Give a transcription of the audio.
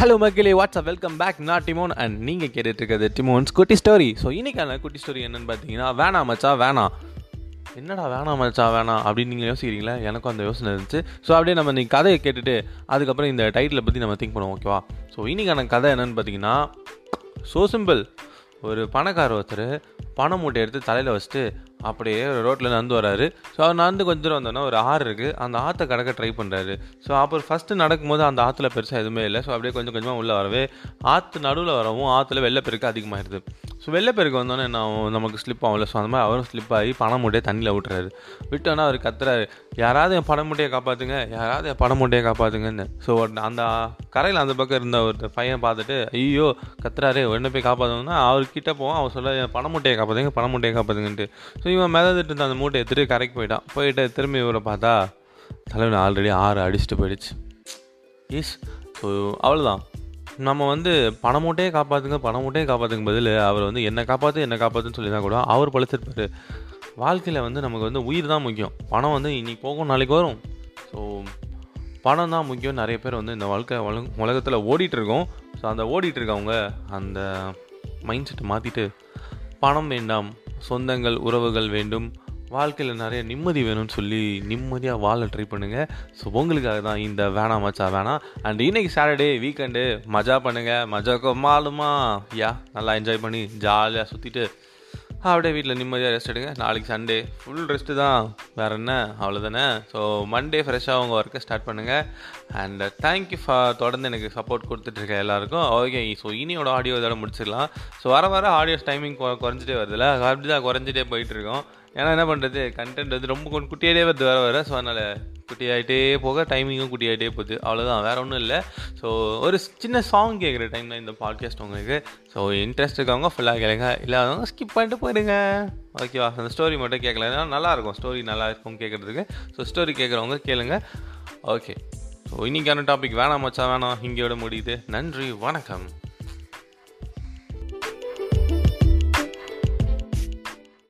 Hello மக்களே WhatsApp welcome back நான் டிமோன் and நீங்கள் கேட்டுட்டு இருக்கிறது டிமோன்ஸ் குட்டி ஸ்டோரி ஸோ இன்னைக்கான குட்டி ஸ்டோரி என்னன்னு பார்த்தீங்கன்னா வேணாம் மச்சா வேணாம். என்னடா வேணாம் மச்சா வேணாம் அப்படின்னு நீங்கள் யோசிக்கிறீங்களா? எனக்கும் அந்த யோசனை இருந்துச்சு. ஸோ அப்படியே நம்ம இன்னைக்கு கதையை கேட்டுட்டு அதுக்கப்புறம் இந்த டைட்டிலை பற்றி நம்ம திங்க் பண்ணுவோம் ஓகேவா ஸோ இன்றைக்கான கதை என்னன்னு பார்த்தீங்கன்னா ஸோ சிம்பிள் ஒரு பணக்கார ஒருத்தர் பணம் மூட்டை எடுத்து தலையில் வச்சுட்டு அப்படியே ரோட்டில் நடந்து வராரு. ஸோ அவர் நடந்து கொஞ்சம் தூரம் வந்தோன்னா ஒரு ஆறு இருக்குது அந்த ஆற்றை கடக்க ட்ரை பண்ணுறாரு ஸோ அப்புறம் ஃபஸ்ட்டு நடக்கும்போது அந்த ஆற்றுல பெருசாக எதுவுமே இல்லை. ஸோ அப்படியே கொஞ்சம் கொஞ்சமாக உள்ளே வரவே ஆற்று நடுவில் வரவும் ஆற்றுல வெள்ளப்பெருக்கு அதிகமாகிடுது ஸோ வெள்ளப்பெருக்கு வந்தோடனே என்ன ஆகும் நமக்கு ஸ்லிப் ஆகும்ல. ஸோ அந்த மாதிரி அவரும் ஸ்லிப் ஆகி பணம் மூட்டையை தண்ணியில் விட்டுறாரு. விட்டோன்னா அவர் கத்துறாரு. யாராவது என் பணம் மூட்டையை காப்பாற்றுங்க யாராவது என் பணம் மூட்டையை காப்பாற்றுங்கன்னு ஸோ அந்த கரையில் அந்த பக்கம் இருந்த ஒரு பையன் பார்த்துட்டு ஐயோ கத்துறாரு. உடனே போய் காப்பாற்றணும்னா அவர்கிட்ட போவோம். அவர் சொல்ல என் பணம் மூட்டையை காப்பாற்றுங்க பணம் மூட்டையை காப்பாற்றுங்கன்ட்டு ஸோ இவன் மிதந்துட்டு இருந்த அந்த மூட்டையை எடுத்துட்டு கரைக்கு போயிட்டான். போயிட்டு திரும்பி இவரை பார்த்தா தலைவன் ஆல்ரெடி ஆறு அடிச்சுட்டு போயிடுச்சு. ஈஸ் ஸோ அவ்வளோதான் நம்ம வந்து பணமூட்டையே காப்பாற்றுங்க பணமூட்டையே காப்பாற்றுங்க பதில் அவர் வந்து என்னை காப்பாற்று என்னை காப்பாற்றுன்னு சொல்லி தான் கூட அவர் பழிச்சிருப்பாரு. வாழ்க்கையில் வந்து நமக்கு வந்து உயிர் தான் முக்கியம். பணம் வந்து இன்னைக்கு போகும் நாளைக்கு வரும். ஸோ பணம் தான் முக்கியம் நிறைய பேர் வந்து இந்த வாழ்க்கை உலகத்தில் ஓடிட்டுருக்கோம் ஸோ அந்த ஓடிட்டுருக்கவங்க அந்த மைண்ட் செட்டை மாற்றிட்டு பணம் வேண்டாம் சொந்தங்கள் உறவுகள் வேண்டும் வாழ்க்கையில் நிறைய நிம்மதி வேணும்னு சொல்லி நிம்மதியாக வாழ ட்ரை பண்ணுங்கள் ஸோ உங்களுக்காக தான் இந்த வேணாம் மச்சா வேணாம். அண்ட் இன்னைக்கு சாட்டர்டே வீக்கெண்டு மஜா பண்ணுங்கள் மஜாக்கோ மாலுமா? யா நல்லா என்ஜாய் பண்ணி ஜாலியாக சுற்றிட்டு அப்படியே வீட்டில் நிம்மதியாக ரெஸ்ட் எடுங்க. நாளைக்கு சண்டே ஃபுல் ரெஸ்ட்டு தான். வேறு என்ன? அவ்வளோதானே ஸோ மண்டே ஃப்ரெஷ்ஷாக உங்கள் ஒர்க்கை ஸ்டார்ட் பண்ணுங்கள் அண்ட் தேங்க்யூ ஃபார் தொடர்ந்து எனக்கு சப்போர்ட் கொடுத்துட்ருக்க எல்லாருக்கும். ஓகே ஸோ இனியோட ஆடியோ இதோட முடிச்சிடலாம். ஸோ வர வர ஆடியோஸ் டைமிங் குறைஞ்சிட்டே வருதுல்ல? அப்படி தான் குறைஞ்சிட்டே போயிட்டுருக்கோம் ஏன்னா என்ன பண்ணுறது கண்டென்ட் வந்து ரொம்ப கொஞ்சம் குட்டியாகிட்டே வருது வர வர ஸோ அதனால் குட்டியாகிட்டே போக டைமிங்கும் குட்டியாகிட்டே போகுது. அவ்வளோதான் வேறு ஒன்றும் இல்லை. ஸோ ஒரு சின்ன சாங் கேட்குற டைமில் இந்த பாட்காஸ்ட் உங்களுக்கு. ஸோ இன்ட்ரெஸ்ட் இருக்கவங்க ஃபுல்லாக கேளுங்க. இல்லாதவங்க ஸ்கிப் பண்ணிட்டு போயிடுங்க ஓகேவா அந்த ஸ்டோரி மட்டும் கேட்கல நல்லாயிருக்கும் ஸ்டோரி நல்லா இருக்கும் கேட்குறதுக்கு ஸோ ஸ்டோரி கேட்குறவங்க கேளுங்க. ஓகே ஸோ இன்றைக்கான டாபிக் வேணாம் மச்சா வேணாம். இங்கேயோட முடியுது. நன்றி. வணக்கம்.